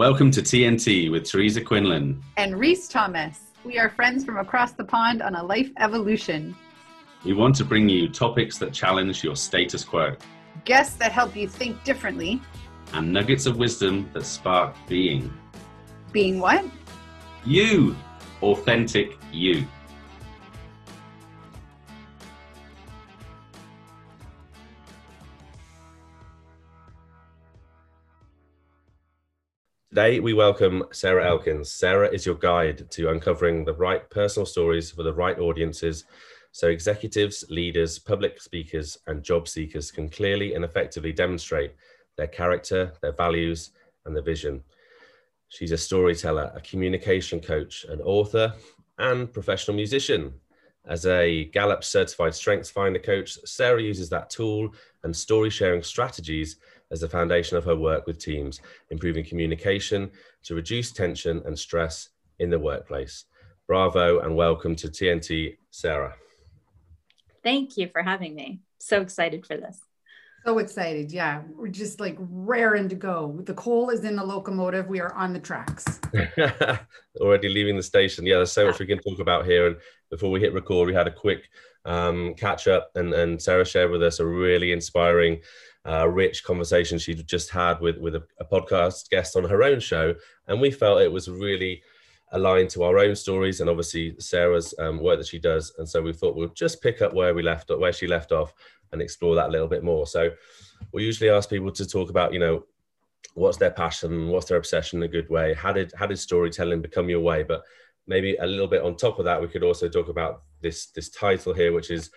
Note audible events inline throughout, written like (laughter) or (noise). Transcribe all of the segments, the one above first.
Welcome to TNT with Teresa Quinlan and Reese Thomas. We are friends from across the pond on a life evolution. We want to bring you topics that challenge your status quo, guests that help you think differently, and nuggets of wisdom that spark being. Being what? You, authentic you. Today, we welcome Sarah Elkins. Sarah is your guide to uncovering the right personal stories for the right audiences so executives, leaders, public speakers, and job seekers can clearly and effectively demonstrate their character, their values, and their vision. She's a storyteller, a communication coach, an author, and professional musician. As a Gallup certified strengths finder coach, Sarah uses that tool and story sharing strategies as the foundation of her work with teams, improving communication to reduce tension and stress in the workplace. Bravo and welcome to TNT, Sarah. Thank you for having me. So excited for this. So excited. Yeah. We're just like raring to go. The coal is in the locomotive. We are on the tracks. (laughs) Already leaving the station. Yeah, there's so much we can talk about here. And before we hit record, we had a quick um, catch up, and, and Sarah shared with us a really inspiring uh, rich conversation she'd just had with with a, a, podcast guest on her own show, and we felt it was really aligned to our own stories and obviously Sarah's um, work that she does. And so we thought we'll just pick up where we left where she left off and explore that a little bit more. So we usually ask people to talk about, you know, what's their passion, what's their obsession in a good way. How did how did storytelling become your way? But maybe a little bit on top of that, we could also talk about this this title here, which is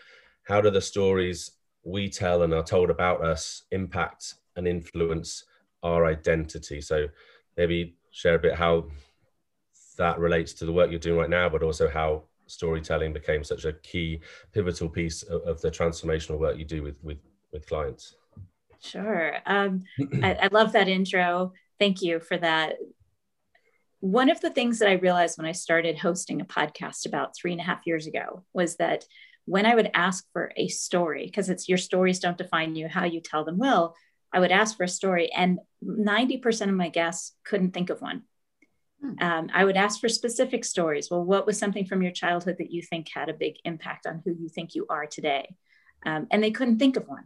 how do the stories we tell and are told about us impact and influence our identity. So maybe share a bit how that relates to the work you're doing right now, but also how storytelling became such a key pivotal piece of, of the transformational work you do with with, with clients. Sure. Um, I, I love that intro. Thank you for that. One of the things that I realized when I started hosting a podcast about three and a half years ago was that when I would ask for a story, because it's your stories don't define you, how you tell them will, I would ask for a story, and 90% of my guests couldn't think of one. Hmm. Um, I would ask for specific stories. Well, what was something from your childhood that you think had a big impact on who you think you are today? Um, and they couldn't think of one.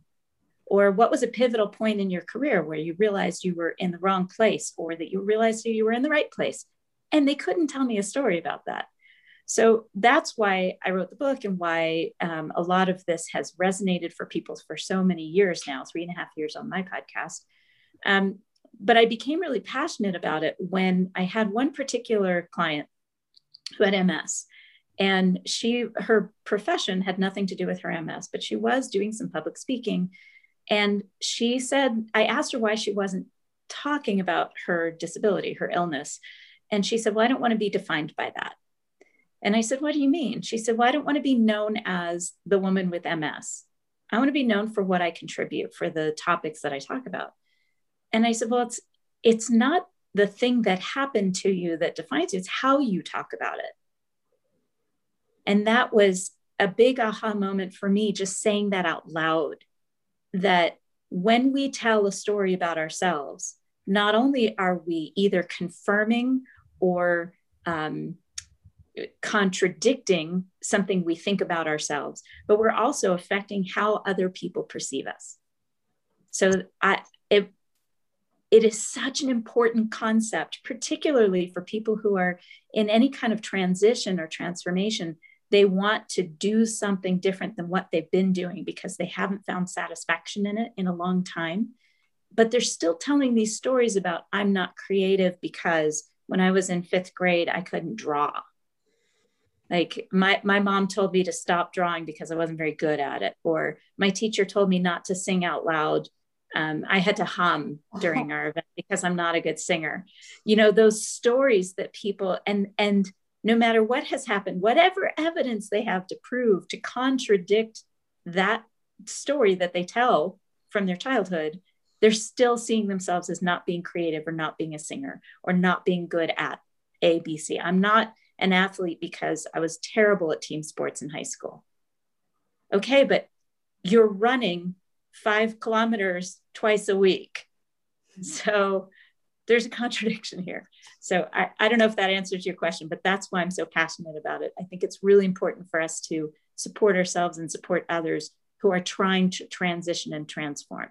Or what was a pivotal point in your career where you realized you were in the wrong place or that you realized you were in the right place? And they couldn't tell me a story about that. So that's why I wrote the book and why um, a lot of this has resonated for people for so many years now, three and a half years on my podcast. Um, but I became really passionate about it when I had one particular client who had MS. And she, her profession had nothing to do with her MS, but she was doing some public speaking. And she said, I asked her why she wasn't talking about her disability, her illness. And she said, Well, I don't want to be defined by that. And I said, What do you mean? She said, Well, I don't want to be known as the woman with MS. I want to be known for what I contribute, for the topics that I talk about. And I said, Well, it's it's not the thing that happened to you that defines you, it's how you talk about it. And that was a big aha moment for me, just saying that out loud. That when we tell a story about ourselves, not only are we either confirming or um, contradicting something we think about ourselves, but we're also affecting how other people perceive us. So I it it is such an important concept, particularly for people who are in any kind of transition or transformation. They want to do something different than what they've been doing because they haven't found satisfaction in it in a long time. But they're still telling these stories about I'm not creative because when I was in fifth grade, I couldn't draw like my my mom told me to stop drawing because i wasn't very good at it or my teacher told me not to sing out loud. Um, i had to hum during our event because i'm not a good singer. You know those stories that people and and no matter what has happened whatever evidence they have to prove to contradict that story that they tell from their childhood they're still seeing themselves as not being creative or not being a singer or not being good at abc i'm not an athlete because I was terrible at team sports in high school. Okay, but you're running five kilometers twice a week. So there's a contradiction here. So I, I don't know if that answers your question, but that's why I'm so passionate about it. I think it's really important for us to support ourselves and support others who are trying to transition and transform.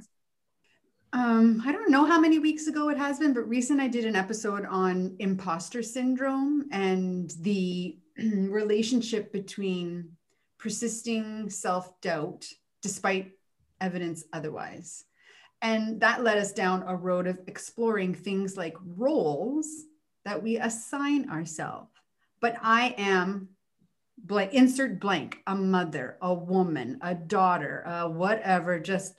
Um, I don't know how many weeks ago it has been, but recent I did an episode on imposter syndrome and the (clears throat) relationship between persisting self doubt despite evidence otherwise. And that led us down a road of exploring things like roles that we assign ourselves. But I am blank, insert blank, a mother, a woman, a daughter, uh, whatever, just.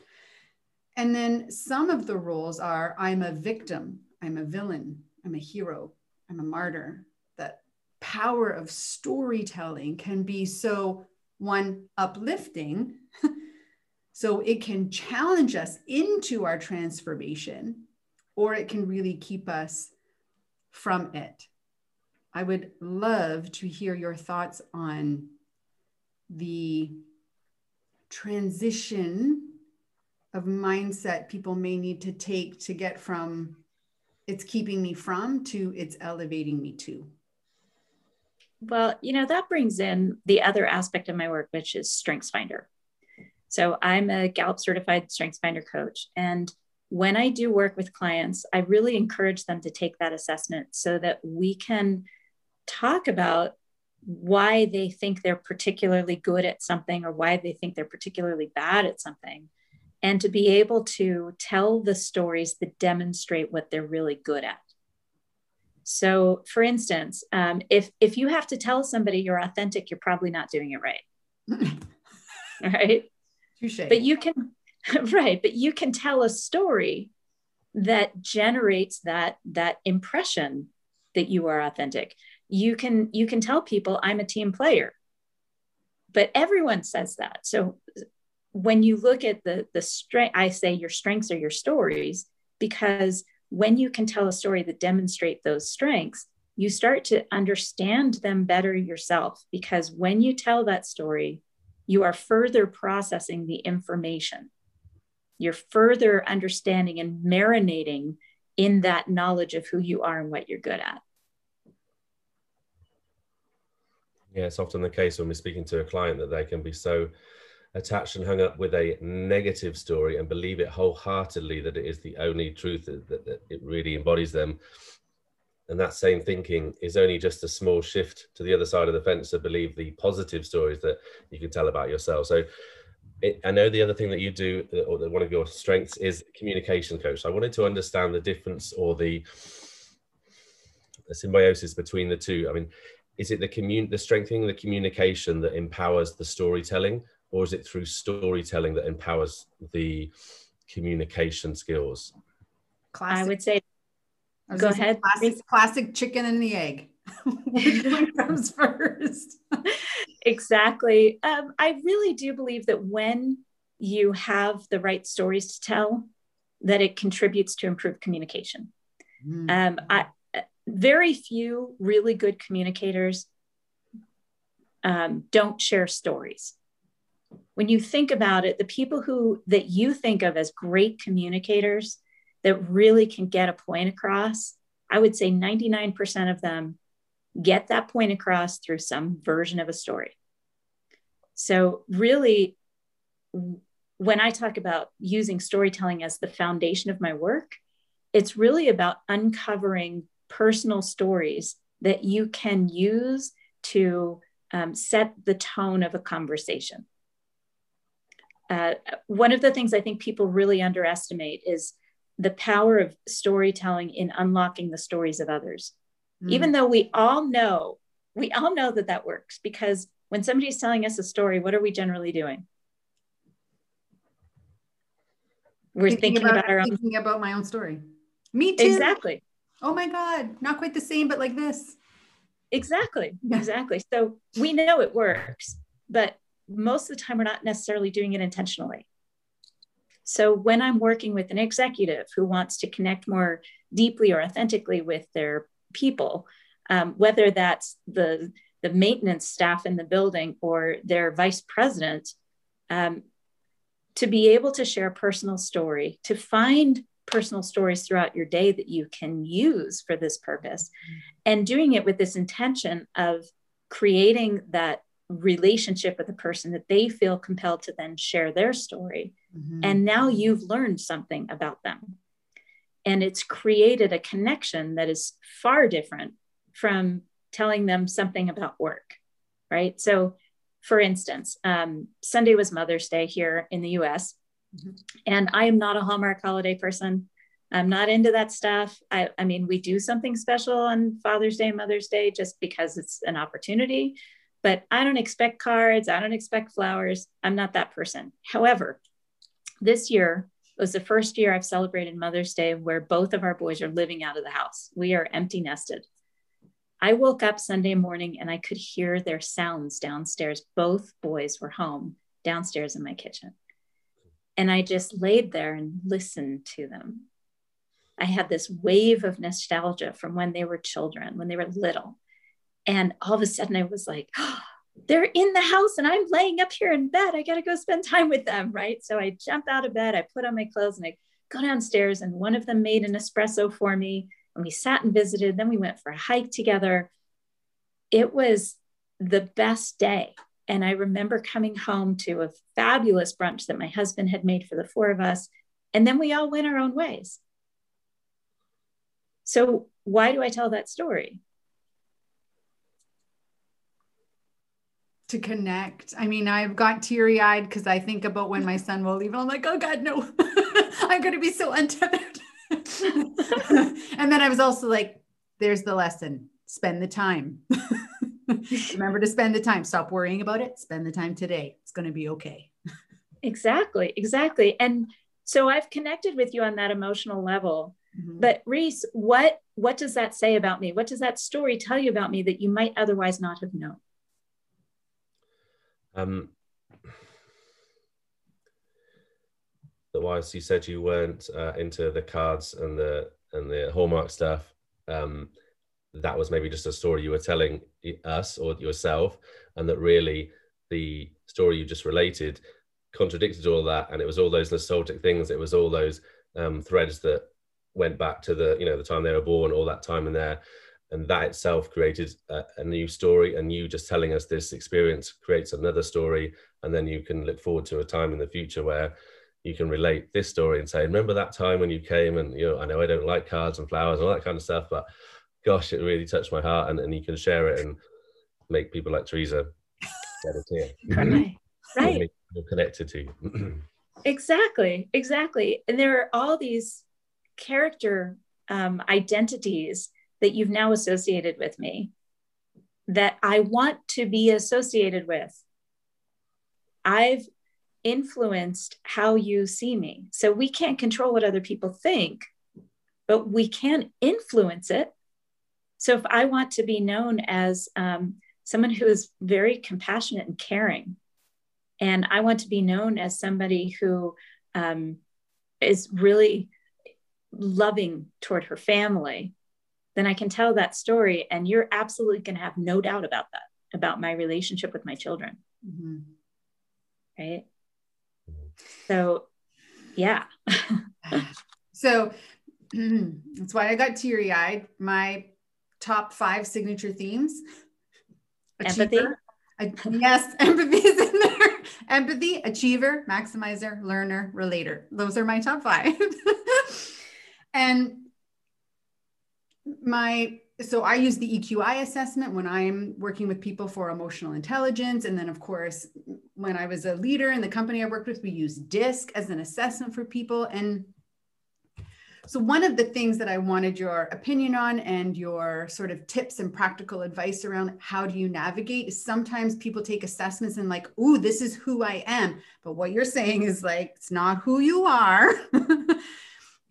And then some of the roles are I'm a victim, I'm a villain, I'm a hero, I'm a martyr. That power of storytelling can be so one uplifting (laughs) So it can challenge us into our transformation, or it can really keep us from it. I would love to hear your thoughts on the transition of mindset people may need to take to get from it's keeping me from to it's elevating me to. Well, you know, that brings in the other aspect of my work, which is Strengths Finder. So I'm a Gallup certified StrengthsFinder coach. And when I do work with clients, I really encourage them to take that assessment so that we can talk about why they think they're particularly good at something or why they think they're particularly bad at something and to be able to tell the stories that demonstrate what they're really good at so for instance um, if if you have to tell somebody you're authentic you're probably not doing it right (laughs) right Touche. But you can, (laughs) right, but you can tell a story that generates that that impression that you are authentic. You can you can tell people I'm a team player. But everyone says that. So when you look at the the strength, I say your strengths are your stories because when you can tell a story that demonstrate those strengths, you start to understand them better yourself because when you tell that story, you are further processing the information. You're further understanding and marinating in that knowledge of who you are and what you're good at. Yeah, it's often the case when we're speaking to a client that they can be so attached and hung up with a negative story and believe it wholeheartedly that it is the only truth that, that, that it really embodies them. And that same thinking is only just a small shift to the other side of the fence to believe the positive stories that you can tell about yourself. So it, i know the other thing that you do uh, or that one of your strengths is communication coach. So i wanted to understand the difference or the, the symbiosis between the two. I mean is it the commun the strengthening the communication that empowers the storytelling or is it through storytelling that empowers the communication skills Classic. i would say Go ahead. Classic, classic chicken and the egg. (laughs) Which one comes (laughs) first? exactly. Um, I really do believe that when you have the right stories to tell, that it contributes to improved communication. Mm. Um, I, very few really good communicators um, don't share stories. When you think about it, the people who that you think of as great communicators that really can get a point across, I would say 99% of them get that point across through some version of a story. So, really, when I talk about using storytelling as the foundation of my work, it's really about uncovering personal stories that you can use to um, set the tone of a conversation. Uh, one of the things I think people really underestimate is the power of storytelling in unlocking the stories of others. Mm. Even though we all know, we all know that that works because when somebody's telling us a story, what are we generally doing? We're thinking, thinking about, about, our own thinking about my own story. Me too. Exactly. Oh my God, not quite the same, but like this. Exactly. Yeah. Exactly. So we know it works, but most of the time we're not necessarily doing it intentionally. So when I'm working with an executive who wants to connect more deeply or authentically with their people, um, whether that's the the maintenance staff in the building or their vice president, um, to be able to share a personal story, to find personal stories throughout your day that you can use for this purpose and doing it with this intention of creating that relationship with the person that they feel compelled to then share their story mm-hmm. and now you've learned something about them and it's created a connection that is far different from telling them something about work right so for instance um, sunday was mother's day here in the us Mm-hmm. And I am not a Hallmark holiday person. I'm not into that stuff. I, I mean, we do something special on Father's Day, Mother's Day, just because it's an opportunity. But I don't expect cards. I don't expect flowers. I'm not that person. However, this year was the first year I've celebrated Mother's Day where both of our boys are living out of the house. We are empty nested. I woke up Sunday morning and I could hear their sounds downstairs. Both boys were home downstairs in my kitchen. And I just laid there and listened to them. I had this wave of nostalgia from when they were children, when they were little. And all of a sudden I was like, oh, (gasps) they're in the house and I'm laying up here in bed. I got to go spend time with them. Right. So I jump out of bed, I put on my clothes and I go downstairs. And one of them made an espresso for me. And we sat and visited. Then we went for a hike together. It was the best day. And I remember coming home to a fabulous brunch that my husband had made for the four of us. And then we all went our own ways. So, why do I tell that story? To connect. I mean, I've got teary eyed because I think about when my (laughs) son will leave. And I'm like, oh God, no, I'm going to be so untethered. (laughs) and then I was also like, there's the lesson spend the time. (laughs) Remember to spend the time. Stop worrying about it. Spend the time today. It's going to be okay. exactly. Exactly. And so I've connected with you on that emotional level. Mm-hmm. But Reese, what what does that say about me? What does that story tell you about me that you might otherwise not have known? Um, whilst you said you weren't uh, into the cards and the and the hallmark stuff, um, that was maybe just a story you were telling us or yourself, and that really the story you just related contradicted all that, and it was all those nostalgic things. It was all those um, threads that went back to the you know the time they were born, all that time in there, and that itself created a, a new story. And you just telling us this experience creates another story, and then you can look forward to a time in the future where you can relate this story and say, remember that time when you came and you know, I know I don't like cards and flowers and all that kind of stuff, but gosh, it really touched my heart, and, and you can share it and make people like Teresa better too. (laughs) Right, right. More connected to you. (clears throat) exactly, exactly. And there are all these character um, identities that you've now associated with me that I want to be associated with. I've influenced how you see me. So we can't control what other people think, but we can influence it so if I want to be known as um, someone who is very compassionate and caring, and I want to be known as somebody who um, is really loving toward her family, then I can tell that story. And you're absolutely going to have no doubt about that, about my relationship with my children. Mm-hmm. Right. So, yeah. (laughs) so (clears throat) that's why I got teary eyed. My top five signature themes. Achiever, empathy. yes, (laughs) empathy is in there. Empathy, achiever, maximizer, learner, relator. Those are my top five. (laughs) and my so I use the EQI assessment when I'm working with people for emotional intelligence. And then, of course, when I was a leader in the company I worked with, we use DISC as an assessment for people. And so, one of the things that I wanted your opinion on and your sort of tips and practical advice around how do you navigate is sometimes people take assessments and, like, ooh, this is who I am. But what you're saying is like, it's not who you are. (laughs)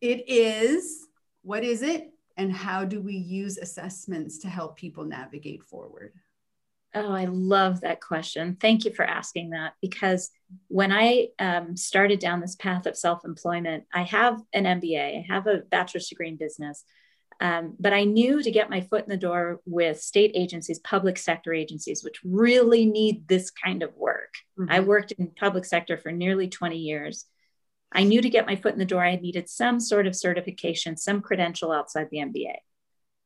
it is, what is it? And how do we use assessments to help people navigate forward? Oh, I love that question. Thank you for asking that because when I um, started down this path of self employment, I have an MBA, I have a bachelor's degree in business. Um, but I knew to get my foot in the door with state agencies, public sector agencies, which really need this kind of work. Mm-hmm. I worked in public sector for nearly 20 years. I knew to get my foot in the door, I needed some sort of certification, some credential outside the MBA.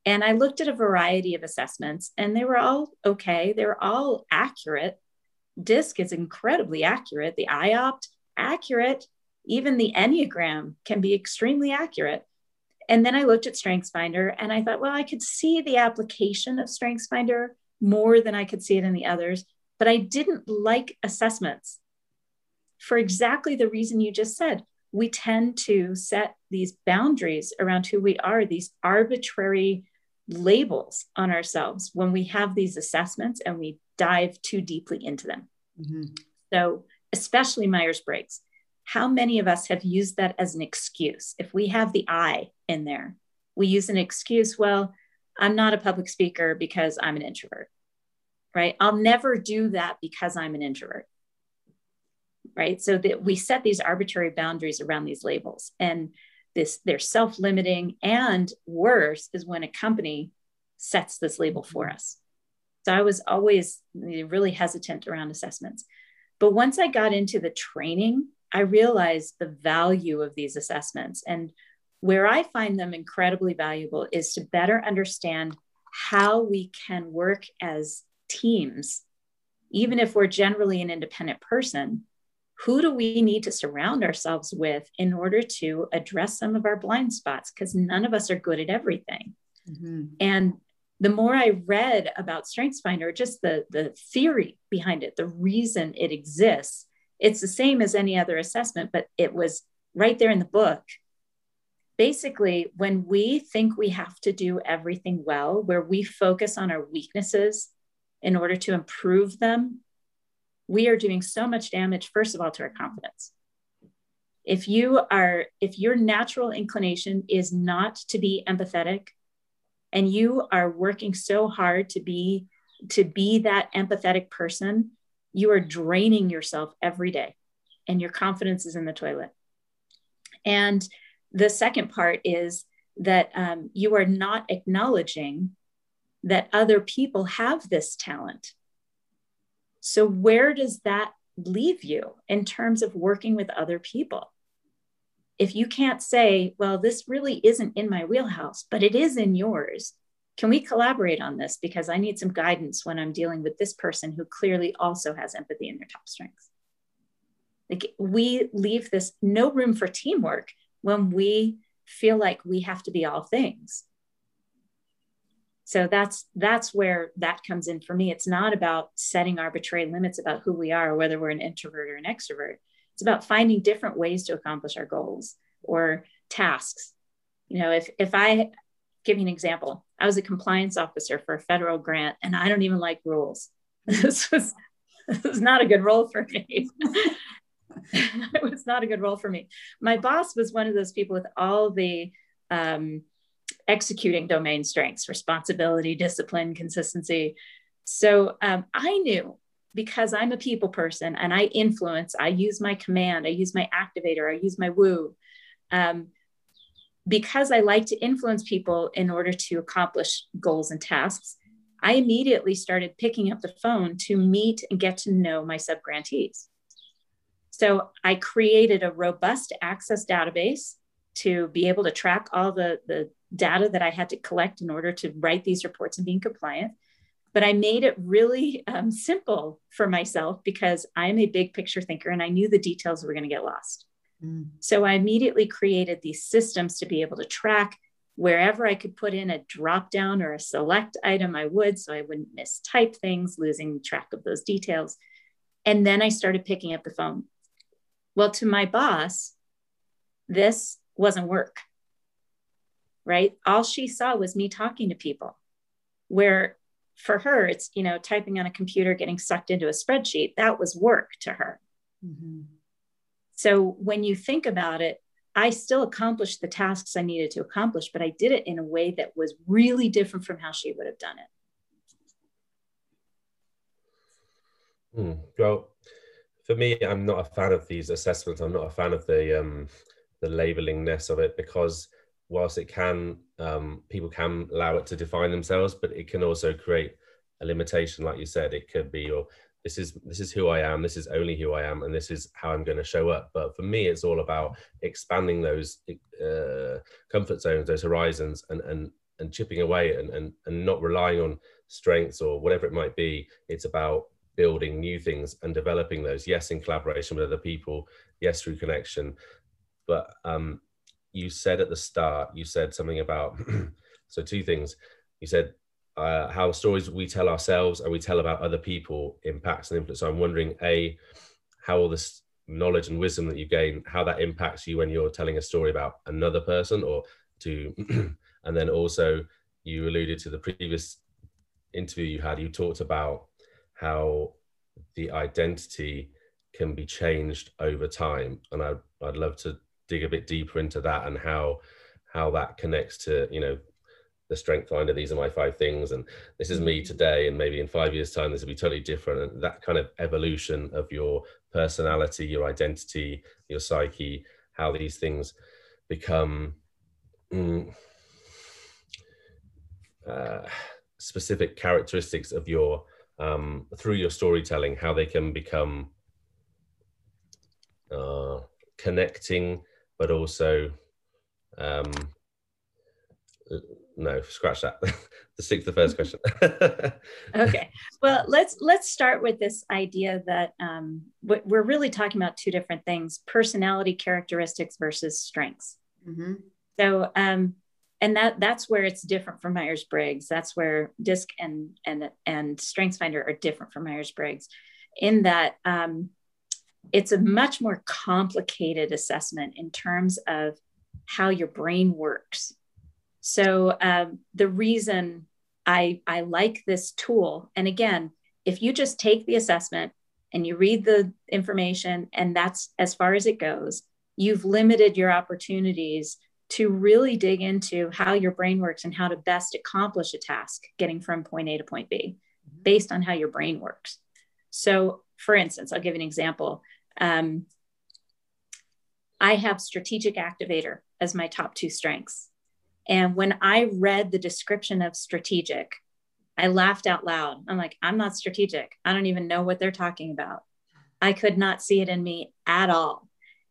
And I looked at a variety of assessments and they were all okay. They were all accurate. DISC is incredibly accurate. The IOPT, accurate. Even the Enneagram can be extremely accurate. And then I looked at StrengthsFinder and I thought, well, I could see the application of StrengthsFinder more than I could see it in the others, but I didn't like assessments for exactly the reason you just said. We tend to set these boundaries around who we are, these arbitrary labels on ourselves when we have these assessments and we dive too deeply into them. Mm-hmm. So, especially Myers Briggs, how many of us have used that as an excuse? If we have the I in there, we use an excuse, well, I'm not a public speaker because I'm an introvert, right? I'll never do that because I'm an introvert, right? So that we set these arbitrary boundaries around these labels. And this they're self-limiting and worse is when a company sets this label for mm-hmm. us so i was always really hesitant around assessments but once i got into the training i realized the value of these assessments and where i find them incredibly valuable is to better understand how we can work as teams even if we're generally an independent person who do we need to surround ourselves with in order to address some of our blind spots? Because none of us are good at everything. Mm-hmm. And the more I read about StrengthsFinder, just the, the theory behind it, the reason it exists, it's the same as any other assessment, but it was right there in the book. Basically, when we think we have to do everything well, where we focus on our weaknesses in order to improve them, we are doing so much damage, first of all, to our confidence. If you are, if your natural inclination is not to be empathetic, and you are working so hard to be to be that empathetic person, you are draining yourself every day, and your confidence is in the toilet. And the second part is that um, you are not acknowledging that other people have this talent so, where does that leave you in terms of working with other people? If you can't say, well, this really isn't in my wheelhouse, but it is in yours, can we collaborate on this? Because I need some guidance when I'm dealing with this person who clearly also has empathy in their top strengths. Like we leave this no room for teamwork when we feel like we have to be all things so that's that's where that comes in for me. It's not about setting arbitrary limits about who we are whether we're an introvert or an extrovert. It's about finding different ways to accomplish our goals or tasks. You know if if i give you an example i was a compliance officer for a federal grant and i don't even like rules. (laughs) This was this was not a good role for me. (laughs) It was not a good role for me. My boss was one of those people with all the um, executing domain strengths, responsibility, discipline, consistency. So um, I knew because I'm a people person and I influence, I use my command, I use my activator, I use my woo. Um, because I like to influence people in order to accomplish goals and tasks, I immediately started picking up the phone to meet and get to know my subgrantees. So I created a robust access database to be able to track all the, the data that I had to collect in order to write these reports and being compliant. But I made it really um, simple for myself because I'm a big picture thinker and I knew the details were going to get lost. Mm. So I immediately created these systems to be able to track wherever I could put in a drop down or a select item, I would, so I wouldn't mistype things, losing track of those details. And then I started picking up the phone. Well, to my boss, this wasn't work right? All she saw was me talking to people. Where for her, it's, you know, typing on a computer, getting sucked into a spreadsheet. That was work to her. Mm-hmm. So when you think about it, I still accomplished the tasks I needed to accomplish, but I did it in a way that was really different from how she would have done it. Hmm. Well, for me, I'm not a fan of these assessments. I'm not a fan of the um, the labelingness of it because whilst it can um, people can allow it to define themselves but it can also create a limitation like you said it could be your this is this is who I am. This is only who I am, and this is how I'm going to show up. But for me, it's all about expanding those uh, comfort zones, those horizons, and and and chipping away, and and and not relying on strengths or whatever it might be. It's about building new things and developing those. Yes, in collaboration with other people. Yes, through connection. But um, you said at the start, you said something about (clears throat) so two things. You said uh, how stories we tell ourselves and we tell about other people impacts and influence. So I'm wondering, a, how all this knowledge and wisdom that you gain, how that impacts you when you're telling a story about another person, or to, (clears throat) and then also you alluded to the previous interview you had. You talked about how the identity can be changed over time, and I'd I'd love to dig a bit deeper into that and how how that connects to you know the strength finder these are my five things and this is me today and maybe in five years time this will be totally different and that kind of evolution of your personality your identity your psyche how these things become mm, uh, specific characteristics of your um, through your storytelling how they can become uh, connecting but also um, no scratch that. (laughs) The stick to the first question. (laughs) Okay. Well let's let's start with this idea that um, we're really talking about two different things personality characteristics versus strengths. Mm-hmm. so um, and that that's where it's different from myers-briggs. That's where disc and and and strengthsfinder are different from myers-briggs in that um, it's a much more complicated assessment in terms of how your brain works so um, the reason I, I like this tool, and again, if you just take the assessment and you read the information and that's as far as it goes, you've limited your opportunities to really dig into how your brain works and how to best accomplish a task getting from point A to point B mm-hmm. based on how your brain works. So, for instance, I'll give an example. Um, I have strategic activator as my top two strengths. And when I read the description of strategic, I laughed out loud. I'm like, I'm not strategic. I don't even know what they're talking about. I could not see it in me at all.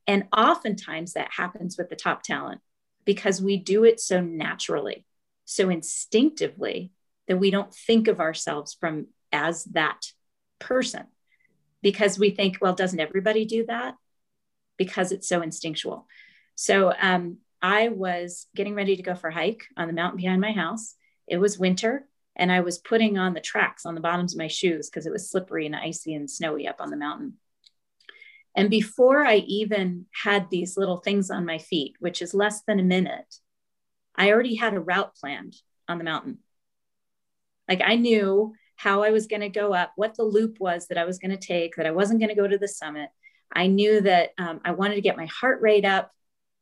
And oftentimes that happens with the top talent because we do it so naturally, so instinctively that we don't think of ourselves from as that person because we think, well, doesn't everybody do that? Because it's so instinctual. So um, I was getting ready to go for a hike on the mountain behind my house. It was winter, and I was putting on the tracks on the bottoms of my shoes because it was slippery and icy and snowy up on the mountain. And before I even had these little things on my feet, which is less than a minute, I already had a route planned on the mountain. Like I knew how I was going to go up, what the loop was that I was going to take, that I wasn't going to go to the summit. I knew that um, I wanted to get my heart rate up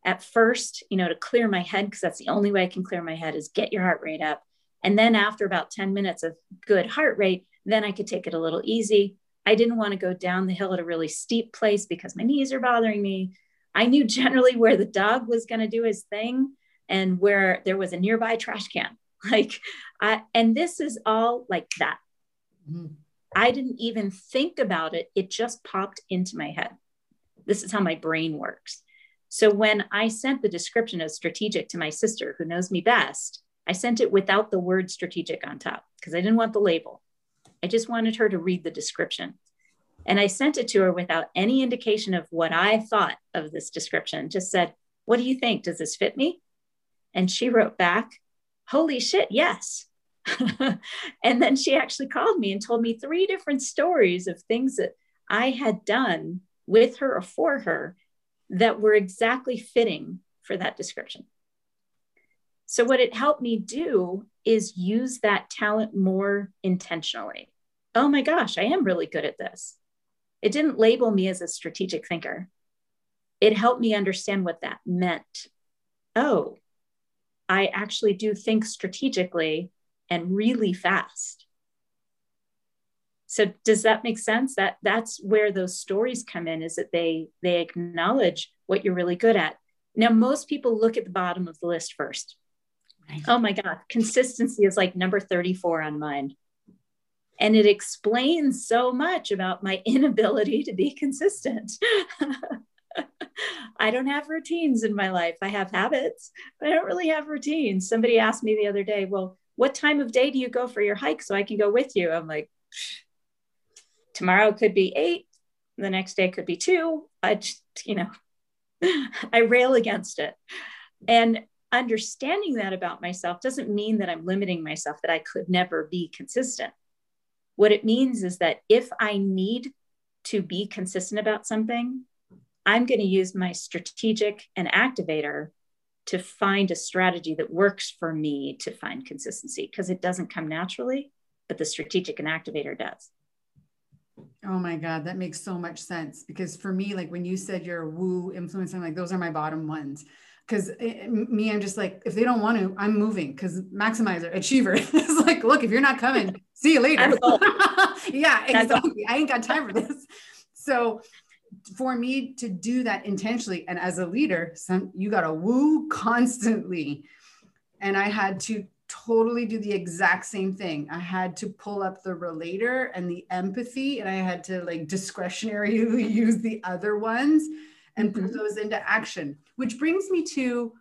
at first, you know, to clear my head, because that's the only way I can clear my head is get your heart rate up. And then after about 10 minutes of good heart rate, then I could take it a little easy. I didn't want to go down the hill at a really steep place because my knees are bothering me. I knew (laughs) generally where the dog was going to do his thing and where there was a nearby trash can. (laughs) Like, I, and this is all like that. I didn't even think about it. It just popped into my head. This is how my brain works. So when I sent the description of strategic to my sister, who knows me best, I sent it without the word strategic on top because I didn't want the label. I just wanted her to read the description. And I sent it to her without any indication of what I thought of this description. Just said, What do you think? Does this fit me? And she wrote back, Holy shit, yes. (laughs) and then she actually called me and told me three different stories of things that I had done with her or for her that were exactly fitting for that description. So, what it helped me do is use that talent more intentionally. Oh my gosh, I am really good at this. It didn't label me as a strategic thinker, it helped me understand what that meant. Oh, I actually do think strategically and really fast so does that make sense that that's where those stories come in is that they they acknowledge what you're really good at now most people look at the bottom of the list first right. oh my god consistency is like number 34 on mine And it explains so much about my (laughs) inability to be consistent. (laughs) I don't have routines in my life. I have habits, but I don't really have routines. Somebody asked me the other day, Well, what time of day do you go for your hike so I can go with you? I'm like, tomorrow could be eight, the next day could be two. I just, you know, (laughs) I rail against it. And understanding that about myself doesn't mean that I'm limiting myself, that I could never be consistent. What it means is that if I need to be consistent about something, I'm going to use my strategic and activator to find a strategy that works for me to find consistency because it doesn't come naturally, but the strategic and activator does. Oh my God, that makes so much sense. Because for me, like when you said you're a woo influence, I'm like, those are my bottom ones. Because eh, eh, me, I'm just like, if they don't want to, I'm moving. Because maximizer, achiever, (laughs) is like, look, if you're not coming, see you later. (laughs) yeah, exactly. I ain't got time for this. So for me to do that intentionally, and as a leader, some you got to woo constantly. And I had to totally do the exact same thing. I had to pull up the relator and the empathy, and I had to like discretionarily (laughs) use the other ones and put mm-hmm. those into action. Which brings me to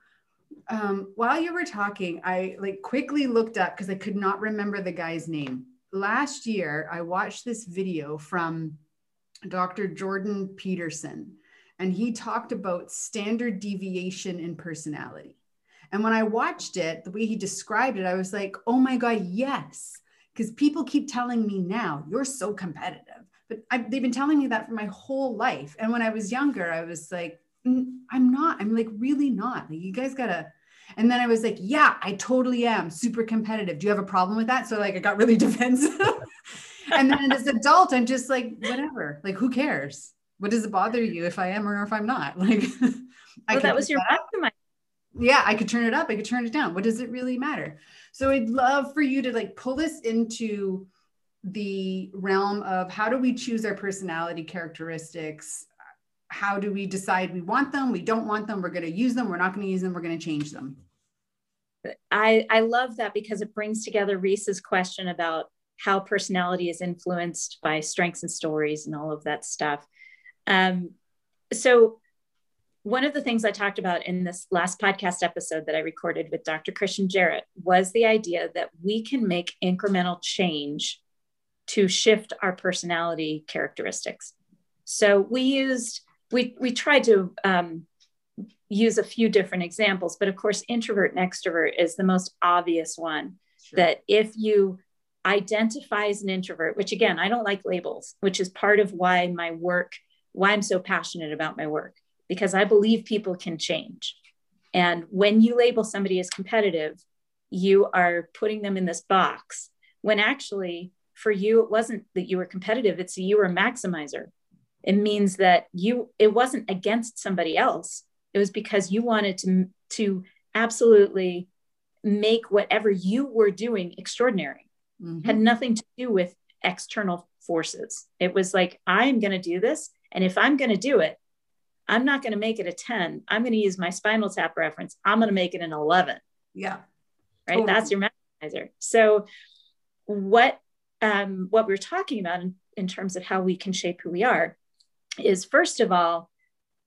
um, while you were talking, I like quickly looked up because I could not remember the guy's name. Last year, I watched this video from Dr. Jordan Peterson, and he talked about standard deviation in personality. And when I watched it, the way he described it, I was like, oh my God, yes. Because people keep telling me now, you're so competitive. But I, they've been telling me that for my whole life. And when I was younger, I was like, I'm not. I'm like, really not. Like, you guys got to. And then I was like, yeah, I totally am super competitive. Do you have a problem with that? So, like, I got really (laughs) defensive. And then as an adult, I'm just like, whatever. Like, who cares? What does it bother you if I am or if I'm not? (laughs) Like, well, that was your maximizer yeah i could turn it up i could turn it down what does it really matter so i'd love for you to like pull this into the realm of how do we choose our personality characteristics how do we decide we want them we don't want them we're going to use them we're not going to use them we're going to change them I, I love that because it brings together reese's question about how personality is influenced by strengths and stories and all of that stuff um, so one of the things I talked about in this last podcast episode that I recorded with Dr. Christian Jarrett was the idea that we can make incremental change to shift our personality characteristics. So we used, we, we tried to um, use a few different examples, but of course, introvert and extrovert is the most obvious one. Sure. That if you identify as an introvert, which again, I don't like labels, which is part of why my work, why I'm so passionate about my work because I believe people can change. And when you label somebody as competitive, you are putting them in this box when actually for you it wasn't that you were competitive it's you were a maximizer. It means that you it wasn't against somebody else. It was because you wanted to to absolutely make whatever you were doing extraordinary mm-hmm. had nothing to do with external forces it was like i'm going to do this and if i'm going to do it I'm not going to make it a 10. I'm going to use my spinal tap reference. I'm going to make it an 11. Yeah. Right. Totally. That's your maximizer. So what um, what we're talking about in, in terms of how we can shape who we are is first of all,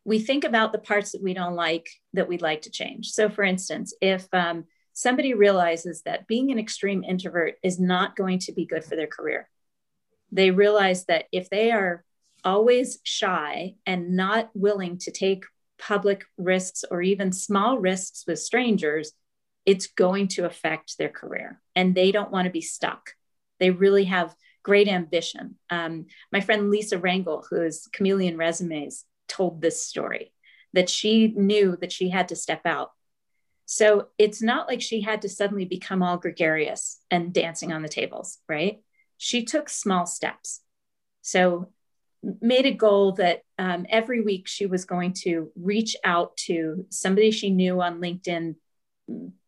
we think about the parts that we don't like that we'd like to change. So for instance, if um, somebody realizes that being an extreme introvert is not going to be good for their career, they realize that if they are always shy and not willing to take public risks or even small risks with strangers, it's going to affect their career. And they don't want to be stuck. They really have great ambition. Um, my friend Lisa Rangel, who is Chameleon Resumes, told this story that she knew that she had to step out. So it's not like she had to suddenly become all gregarious and dancing on the tables, right? She took small steps. So made a goal that um, every week she was going to reach out to somebody she knew on LinkedIn,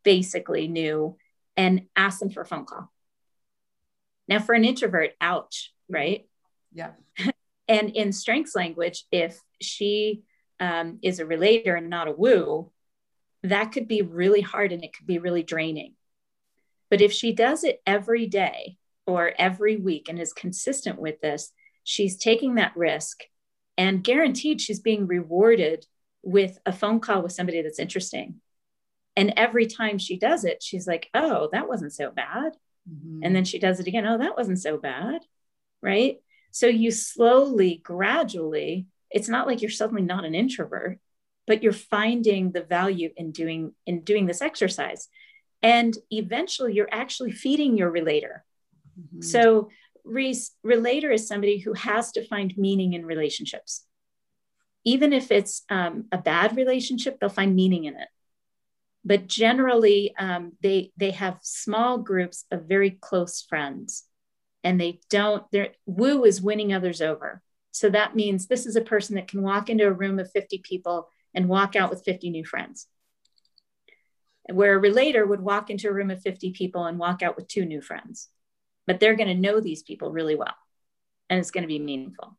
basically knew, and ask them for a phone call. Now, for an introvert, ouch, right? Yeah. (laughs) and in strengths language, if she um, is a relator and not a woo, that could be really hard and it could be really draining. But if she does it every day or every week and is consistent with this, she's taking that risk and guaranteed she's being rewarded with a phone call with somebody that's interesting. And every time she does it, she's like, oh, that wasn't so bad. Mm-hmm. And then she does it again. Oh, that wasn't so bad. Right. So you slowly, gradually, it's not like you're suddenly not an introvert, but you're finding the value in doing in doing this exercise. And eventually you're actually feeding your relator. Mm-hmm. So Reese, relator is somebody who has to find meaning in relationships. Even if it's um, a bad relationship, they'll find meaning in it. But generally, um, they they have small groups of very close friends, and they don't. Their woo is winning others over. So that means this is a person that can walk into a room of 50 people and walk out with 50 new friends. Where a relator would walk into a room of 50 people and walk out with two new friends but they're going to know these people really well and it's going to be meaningful.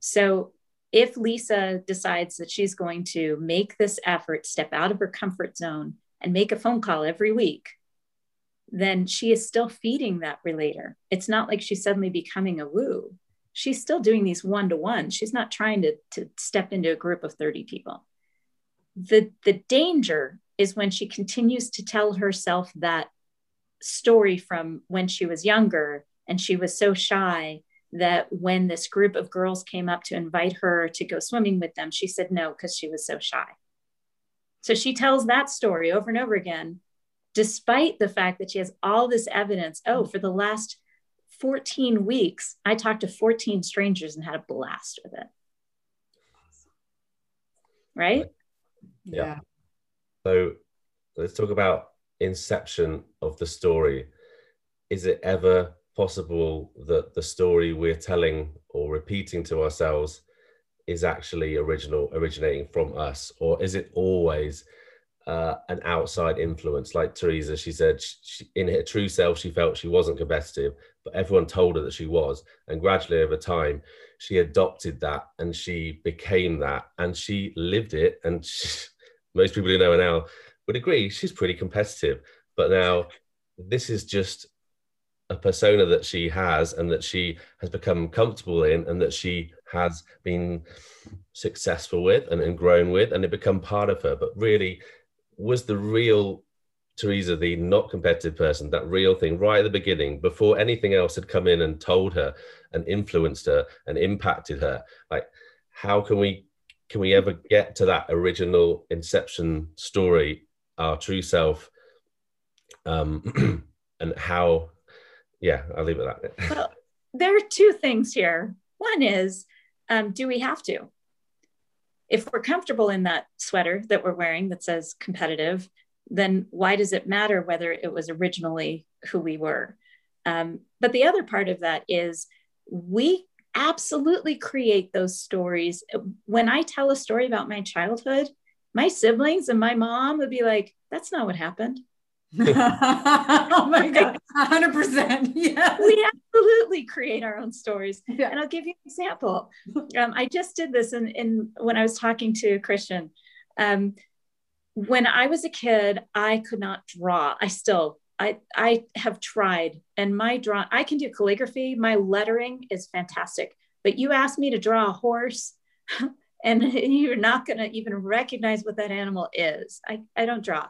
So if Lisa decides that she's going to make this effort, step out of her comfort zone, and make a phone call every week, then she is still feeding that relator. It's not like she's suddenly becoming a woo. She's still doing these one to one. She's not trying to, to step into a group of 30 people. The, the danger is when she continues to tell herself that story from when she was younger and she was so shy that when this group of girls came up to invite her to go swimming with them she said no because she was so shy so she tells that story over and over again despite the fact that she has all this evidence oh for the last 14 weeks i talked to 14 strangers and had a blast with it. Right? Yeah, yeah. so let's talk about inception of the story, is it ever possible that the story we're telling or repeating to ourselves is actually original, originating from us, or is it always uh, an outside influence? Like Teresa, she said she, in her true self, she felt she wasn't competitive, but everyone told her that she was, and gradually over time, she adopted that and she became that, and she lived it. And (laughs) she, most people who know her now would agree she's pretty competitive. But now this is just a persona that she has and that she has become comfortable in and that she has been successful with and, and grown with and it become part of her. But really, was the real Teresa the not competitive person, that real thing right at the beginning, before anything else had come in and told her and influenced her and impacted her? Like, how can we can we ever get to that original inception story our true self um, (clears throat) and how yeah i'll leave it at that. Well there are two things here. One is um, do we have to if we're comfortable in that sweater that we're wearing that says competitive then why does it matter whether it was originally who we were um, but the other part of that is we absolutely create those stories when i tell a story about my childhood my siblings and my mom would be like, that's not what happened. Oh my (laughs) God, 100%. Yeah. We absolutely create our own stories. Yeah. And I'll give you an example. Um, I just did this in, in when I was talking to Christian. Um, when I was a kid, I could not draw. I still, I, I have tried and my draw, I can do calligraphy. My lettering is fantastic, but you asked me to draw a horse (laughs) and (laughs) you're not going to even recognize what that animal is. I, I don't draw.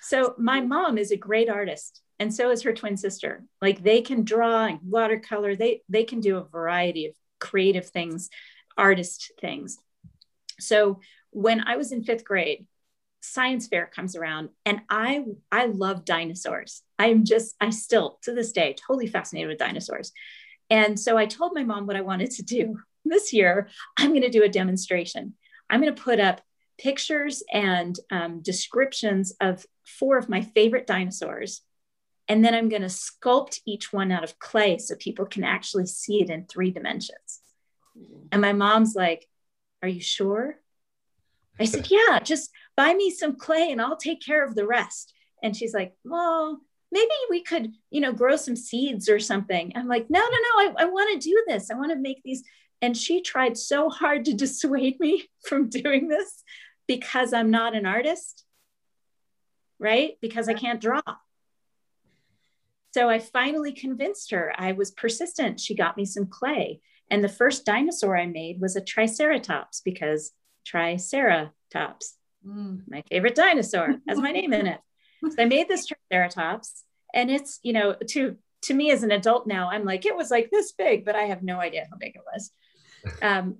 So my mom is a great artist and so is her twin sister. Like they can draw watercolor. They they can do a variety of creative things, artist things. So when I was in 5th grade, science fair comes around and I I love dinosaurs. I'm just I still to this day totally fascinated with dinosaurs. And so I told my mom what I wanted to do (laughs) this year, I'm going to do a demonstration. I'm going to put up pictures and um, descriptions of four of my favorite dinosaurs. And then I'm going to sculpt each one out of clay so people can actually see it in three dimensions. And my mom's like, Are you sure? I said, (laughs) Yeah, just buy me some clay and I'll take care of the rest. And she's like, Well, maybe we could, you know, grow some seeds or something. I'm like, No, no, no, I, I want to do this. I want to make these and she tried so hard to (laughs) dissuade me from doing this because I'm not an artist, right? Because I can't draw. So I finally convinced her. I was persistent. She got me some clay. And the first dinosaur I made was a Triceratops because Triceratops, mm. my favorite dinosaur, has my name in it. So I made this Triceratops. And it's, you know, to to me as an adult now, I'm like, it was like this big, but I have no idea how big it was. Um,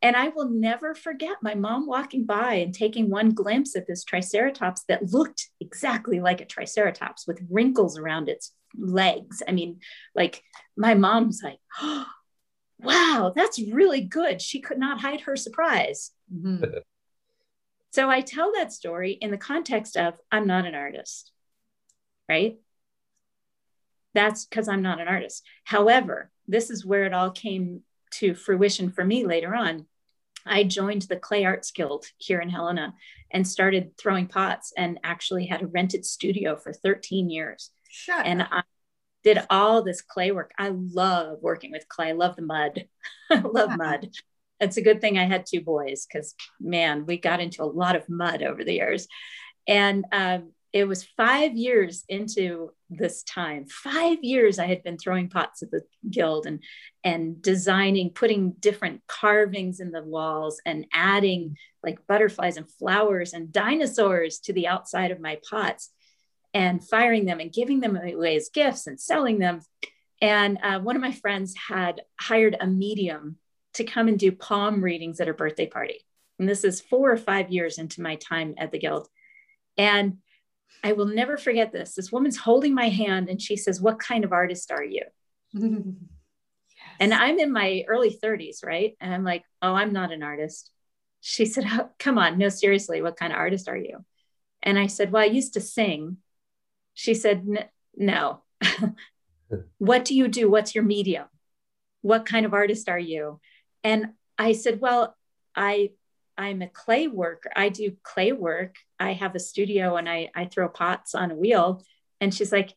and I will never forget my mom walking by and taking one glimpse at this Triceratops that looked exactly like a Triceratops with wrinkles around its legs. I mean, like my mom's like, oh, (gasps) wow, that's really good. She could not hide her surprise. Mm-hmm. (laughs) so I tell that story in the context of I'm not an artist, right? That's because I'm not an artist. However, this is where it all came to fruition for me later on. I joined the Clay Arts Guild here in Helena and started throwing pots and actually had a rented studio for 13 years. Shut and. I did all this clay work. I love working with clay. I love the mud. (laughs) I love yeah. mud. It's a good thing I had two boys because, man, we got into a lot of mud over the years. And um, it was five years into this time. Five years i had been throwing pots at the guild and and designing putting different carvings in the walls and adding like butterflies and flowers and dinosaurs to the outside of my pots and firing them and giving them away as gifts and selling them. And uh, one of my friends had hired a medium to come and do palm readings at her birthday party. And this is four or five years into my time at the guild. And I will never forget this. This woman's holding my hand and she says, What kind of artist are you? (laughs) yes. And I'm in my early 30s, right? And I'm like, Oh, I'm not an artist. She said, oh, Come on, no, seriously, what kind of artist are you? And I said, Well, I used to sing. She said, No. (laughs) what do you do? What's your medium? What kind of artist are you? And I said, Well, I I'm a clay worker. I do clay work. I have a studio and I, I throw pots on a wheel. And she's like,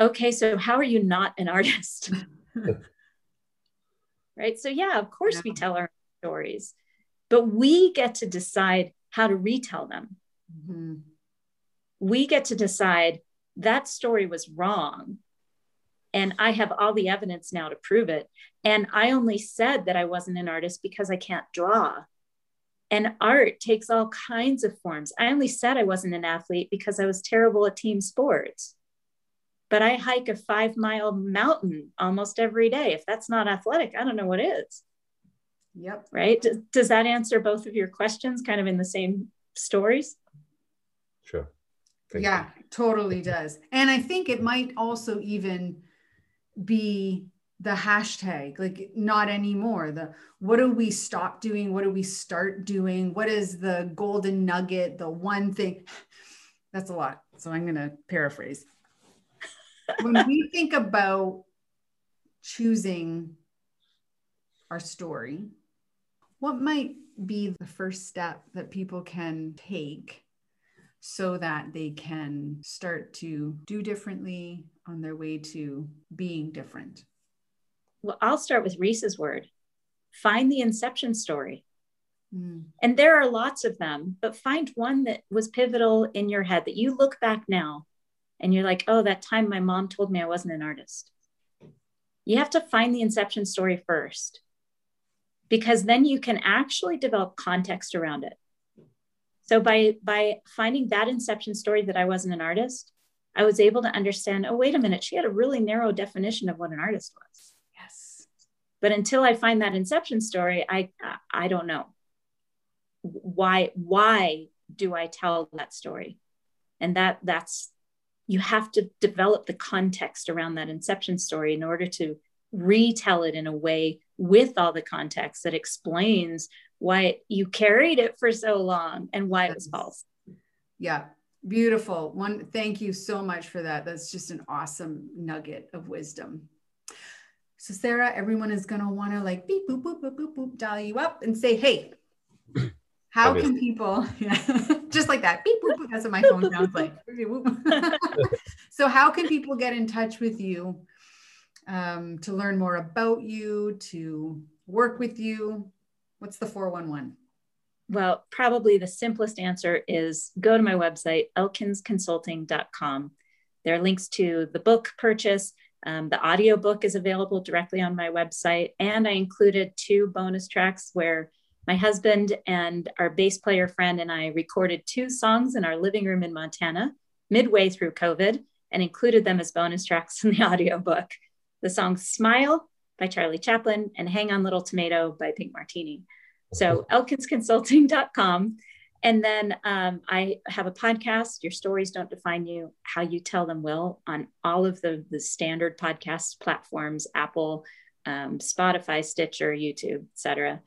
okay, so how are you not an (laughs) artist? (laughs) right. So, yeah, of course yeah. we tell our stories, but we get to decide how to retell them. Mm-hmm. We get to decide that story was wrong. And I have all the evidence now to prove it. And I only said that I wasn't an artist because I can't draw. And art takes all kinds of forms. I only said I wasn't an athlete because I was terrible at team sports. But I hike a five mile mountain almost every day. If that's not athletic, I don't know what is. Yep. Right. Does, does that answer both of your questions kind of in the same stories? Sure. Thank yeah, you. totally does. And I think it might also even be the hashtag like not anymore. The what do we stop doing? What do we start doing? What is the golden nugget the one thing? (sighs) That's a lot. So i'm going to paraphrase. (laughs) When we think about choosing our story what might be the first step that people can take so that they can start to do differently on their way to being different well, I'll start with Reese's word find the inception story. Mm. And there are lots of them, but find one that was pivotal in your head that you look back now and you're like, oh, that time my mom told me I wasn't an artist. You have to find the inception story first because then you can actually develop context around it. So by by finding that inception story that I wasn't an artist, I was able to understand, oh, wait a minute, she had a really narrow definition of what an artist was but until i find that inception story i i don't know. Why why do i tell that story? And that that's you have to develop the context around that inception story in order to retell it in a way with all the context that explains why you carried it for so long and why it was false. Yeah. Beautiful. One thank you so much for that. That's just an awesome nugget of wisdom so Sarah, everyone is gonna want to like beep boop boop boop boop boop dial you up and say, hey, (clears throat) how can people (laughs) yeah, (laughs) just like that beep boop boop that's what my phone sounds like. (laughs) so how can people get in touch with you um, to learn more about you, to work with you? What's the 411? Well, probably the simplest answer is go to my website, elkinsconsulting.com there are links to the book purchase. Um, the audio book is available directly on my website. And I included two bonus tracks where my husband and our bass player friend and I recorded two songs in our living room in Montana midway through COVID and included them as bonus tracks in the (laughs) audiobook. The song Smile by Charlie Chaplin and Hang on Little Tomato by Pink Martini. So elkinsconsulting.com. And then um, I have a podcast, Your Stories Don't Define You, How You Tell Them Will, on all of the, the standard podcast platforms, Apple, um, Spotify, Stitcher, YouTube, etc.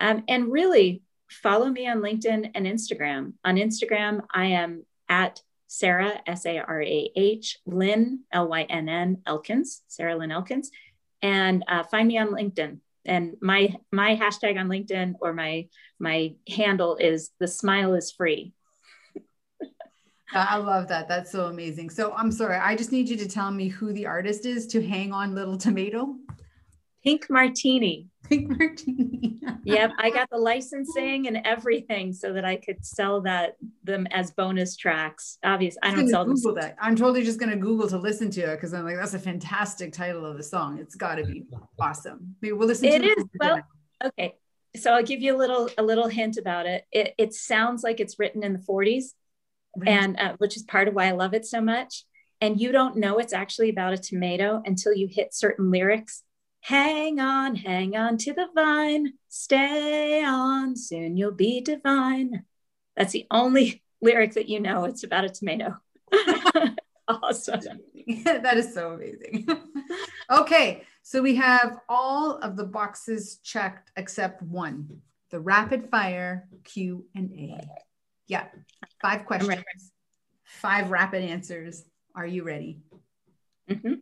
Um, and really follow me on LinkedIn and Instagram. On Instagram, I am at Sarah, S A R A H, Lynn, L Y N N, Elkins, Sarah Lynn Elkins. And uh, find me on LinkedIn and my my hashtag on linkedin or my my handle is the smile is free. I love that. That's so amazing. So i'm sorry i just need you to tell me who the artist is to hang on little tomato pink martini. Pink martini. (laughs) Yep i got the licensing and everything so that i could sell that them as bonus tracks. Obvious i don't sell google them. that. I'm totally just going to google to listen to it because i'm like that's a fantastic title of the song. It's got to be awesome. Maybe we'll listen to it it is well okay. So i'll give you a little a little hint about it. It, it sounds like it's written in the 40s right. and uh, which is part of why i love it so much. And you don't know it's actually about a tomato until you hit certain lyrics Hang on, hang on to the vine, stay on, soon you'll be divine. That's the only (laughs) lyric that you know. It's about a tomato. (laughs) awesome. (laughs) that is so amazing. okay, so we have all of the boxes checked except one, the rapid fire Q and A. Yeah, five questions, five rapid answers. Are you ready? Mm-hmm.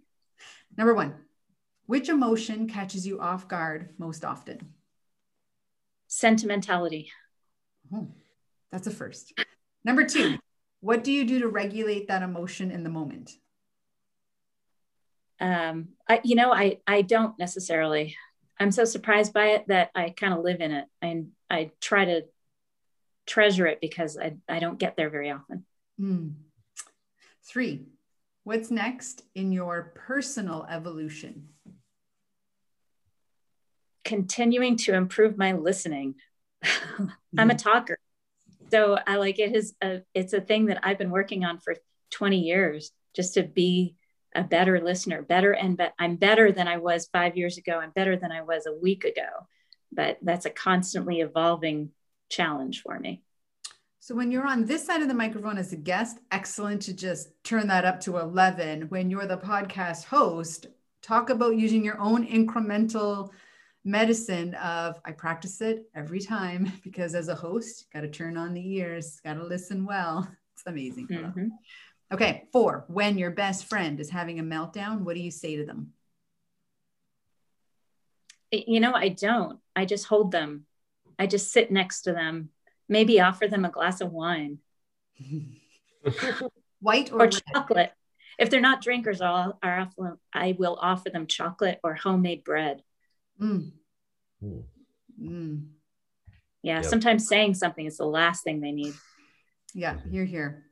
Number one, which emotion catches you off guard most often? Sentimentality. Oh, that's a first. Number two, what do you do to regulate that emotion in the moment? Um, I, you know, I, I don't necessarily. I'm so surprised by it that I kind of live in it. I, I try to treasure it because I, I don't get there very often. Mm. Three, what's next in your personal evolution? Continuing to improve my listening. (laughs) I'm a talker. So I like it is a, it's a thing that I've been working on for 20 years just to be a better listener, better and be- I'm better than I was 5 years ago. I'm better than I was a week ago. But that's a constantly evolving challenge for me. So when you're on this side of the microphone as a guest, excellent to just turn that up to 11. When you're the podcast host, talk about using your own incremental medicine of I practice it every time (laughs) because as a host, got to turn on the ears, got to listen well. (laughs) It's amazing. Mm-hmm. Okay, four. When your best friend is having a meltdown, what do you say to them? You know, I don't. I just hold them. I just sit next to them. Maybe offer them a glass of wine. (laughs) White or, or chocolate. If they're not drinkers, I'll, I will offer them chocolate or homemade bread. Mm. Mm. Yeah, yep. sometimes saying something is the last thing they need. Yeah, you're here.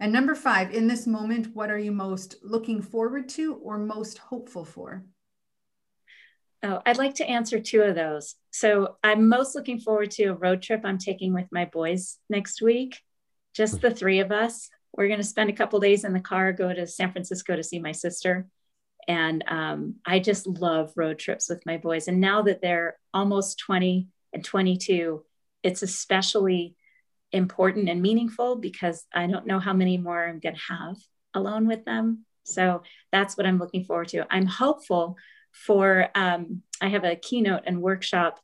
And number five, in this moment, what are you most looking forward to or most hopeful for? Oh, I'd like to answer two of those. So I'm most looking forward to a road trip I'm taking with my boys next week, just the three of us. We're going to spend a couple days in the car, go to San Francisco to see my sister. And um, I just love road trips with my boys. And now that they're almost 20 and 22, it's especially important and meaningful because I don't know how many more I'm going to have alone with them. So that's what I'm looking forward to. I'm hopeful for, um, I have a keynote and workshop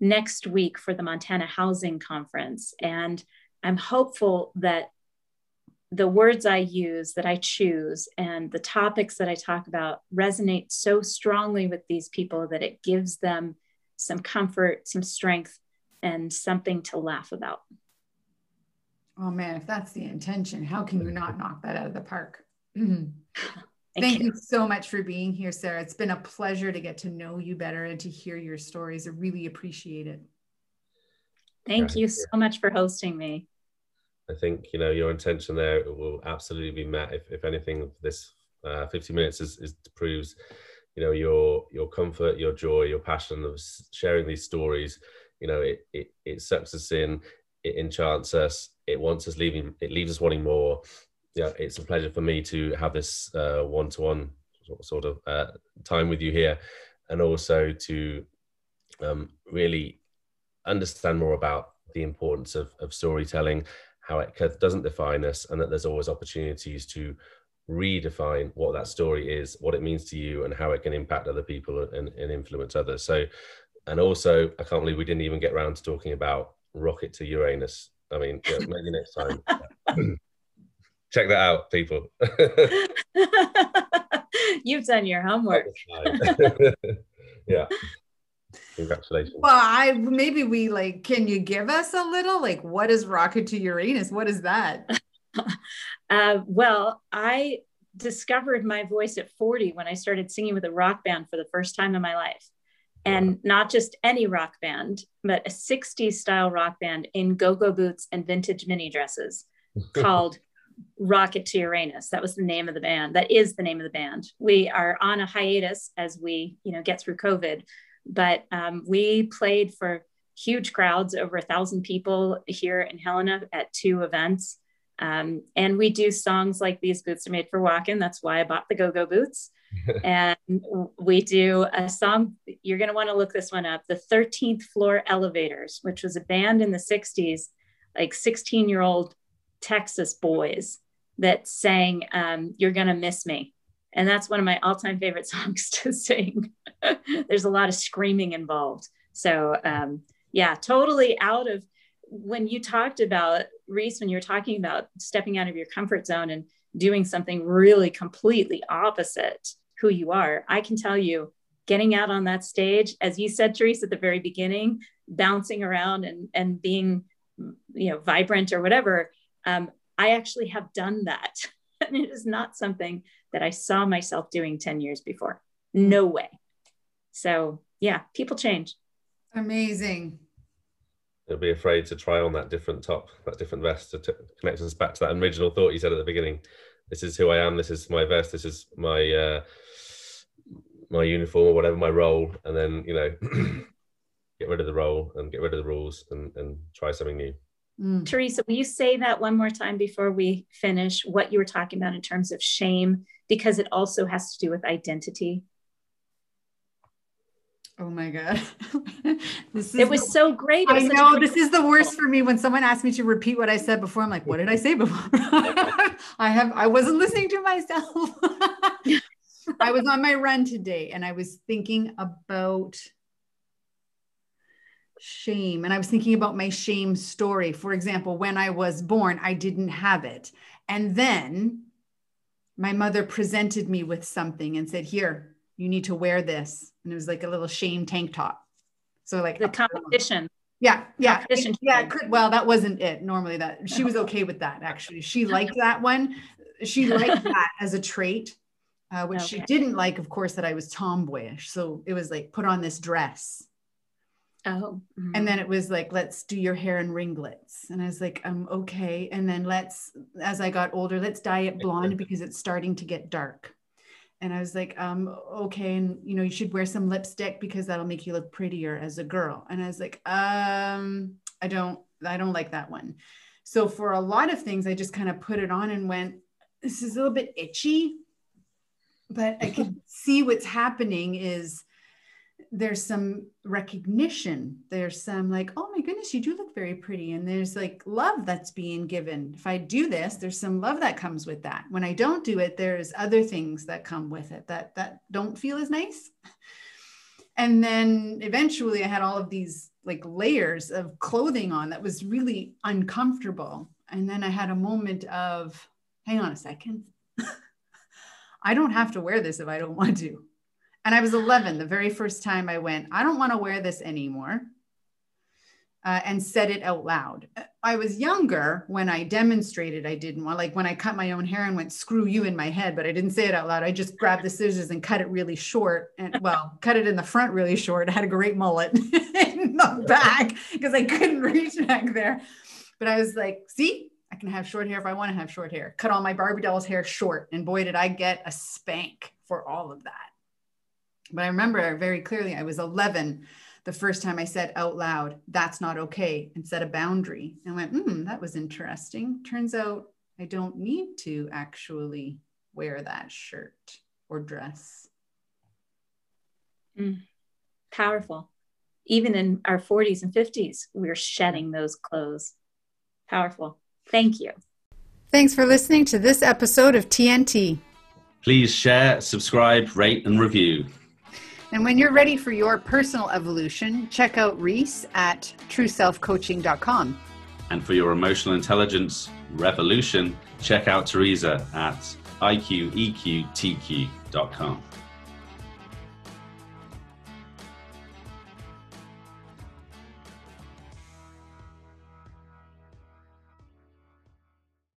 next week for the Montana Housing Conference. And I'm hopeful that the words I use, that I choose, and the topics that I talk about resonate so strongly with these people that it gives them some comfort, some strength, and something to laugh about. Oh man, if that's the intention, how can you not knock that out of the park? (clears throat) Thank, Thank you. you. so much for being here, Sarah. It's been a pleasure to get to know you better and to hear your stories. I really appreciate it. Thank you so much for hosting me. I think you know your intention there will absolutely be met. If, if anything, this uh, 50 minutes is, is proves you know your your comfort, your joy, your passion of sharing these stories. You know, it it, it sucks us in, it enchants us, it wants us leaving, it leaves us wanting more. Yeah, it's a pleasure for me to have this one to one sort of uh, time with you here, and also to um, really understand more about the importance of, of storytelling, how it doesn't define us, and that there's always opportunities to redefine what that story is, what it means to you, and how it can impact other people and, and influence others. So, and also, I can't believe we didn't even get around to talking about Rocket to Uranus. I mean, yeah, maybe next time. (laughs) Check that out, people. (laughs) You've done your homework. (laughs) yeah. Congratulations. Well, I maybe we like, can you give us a little like what is Rocket to Uranus? What is that? (laughs) uh, well, I discovered my voice at 40 when I started singing with a rock band for the first time in my life. And not just any rock band, but a 60s style rock band in go go boots and vintage mini dresses (laughs) called Rocket to Uranus. That was the name of the band. That is the name of the band. We are on a hiatus as we, you know, get through COVID, but um, we played for huge crowds, over a thousand people here in Helena at two events. Um, and we do songs like These Boots Are Made for Walking. That's why I bought the Go Go Boots. (laughs) and we do a song, you're going to want to look this one up The 13th Floor Elevators, which was a band in the 60s, like 16 year old Texas boys that sang um, You're Gonna Miss Me. And that's one of my all time favorite (laughs) songs to sing. (laughs) There's a lot of screaming involved. So, um, yeah, totally out of when you talked about Reese, when you were talking about stepping out of your comfort zone and doing something really completely opposite who you are, I can tell you getting out on that stage, as you said, Therese, at the very beginning, bouncing around and, and being, you know, vibrant or whatever, um, I actually have done that. (laughs) (laughs) and it is not something that I saw myself doing 10 years before. No way. So, yeah, people change. Amazing. You'll be afraid to try on that different top, that different vest to t- connect us back to that original thought you said at the beginning. This is who I am. This is my vest. This is my uh, my uniform or whatever my role, and then you know, (clears throat) get rid of the role and get rid of the rules and and try something new. Mm. Teresa, will you say that one more time before we finish what you were talking about in terms of shame? Because it also has to do with identity. Oh my God. (laughs) this is it was the, so great. I know this is the worst for me when someone asks me to repeat what I said before. I'm like, what did I say before? (laughs) I have I wasn't listening to myself. (laughs) I was on my run today and I was thinking about shame. And I was thinking about my shame story. For example, when I was born, I didn't have it. And then my mother presented me with something and said, Here, you need to wear this. And it was like a little shame tank top. So, like the competition. Yeah, yeah, competition. yeah. Could, well, that wasn't it. Normally, that she was okay with that. Actually, she liked that one. She liked (laughs) that as a trait, uh, which okay. she didn't like, of course, that I was tomboyish. So it was like put on this dress Oh. Mm-hmm. And then it was like, let's do your hair in ringlets. And I was like, I'm um, okay. And then let's, as I got older, let's dye it blonde because it's starting to get dark. And I was like, um, okay. And you know, you should wear some lipstick because that'll make you look prettier as a girl. And I was like, um, I don't, I don't like that one. So for a lot of things, I just kind of put it on and went, this is a little bit itchy, but I could (laughs) see what's happening is there's some recognition. There's some like oh my goodness you do look very pretty. And there's like love that's being given. If i do this there's some love that comes with that. When i don't do it there's other things that come with it that that don't feel as nice. (laughs) And then eventually i had all of these like layers of clothing on that was really uncomfortable. And then i had a moment of hang on a second. (laughs) I don't have to wear this if i don't want to and I was 11 the very first time I went, I don't want to wear this anymore. Uh, and said it out loud. I was younger when I demonstrated I didn't want, like when I cut my own hair and went, screw you in my head, but I didn't say it out loud. I just grabbed the scissors and cut it really short and, well, cut it in the front really short. I had a great mullet (laughs) in the back because I couldn't reach back there. But I was like, see, I can have short hair if I want to have short hair. Cut all my Barbie doll's hair short. And boy, did I get a spank for all of that. But I remember very clearly, I was 11 the first time I said out loud, that's not okay, and set a boundary. And went, hmm, that was interesting. Turns out I don't need to actually wear that shirt or dress. Mm, powerful. Even in our 40s and 50s, we're shedding those clothes. Powerful. Thank you. Thanks for listening to this episode of TNT. Please share, subscribe, rate, and review. And when you're ready for your personal evolution, check out Reese at trueselfcoaching.com. And for your emotional intelligence revolution, check out Teresa at iqeqtq.com.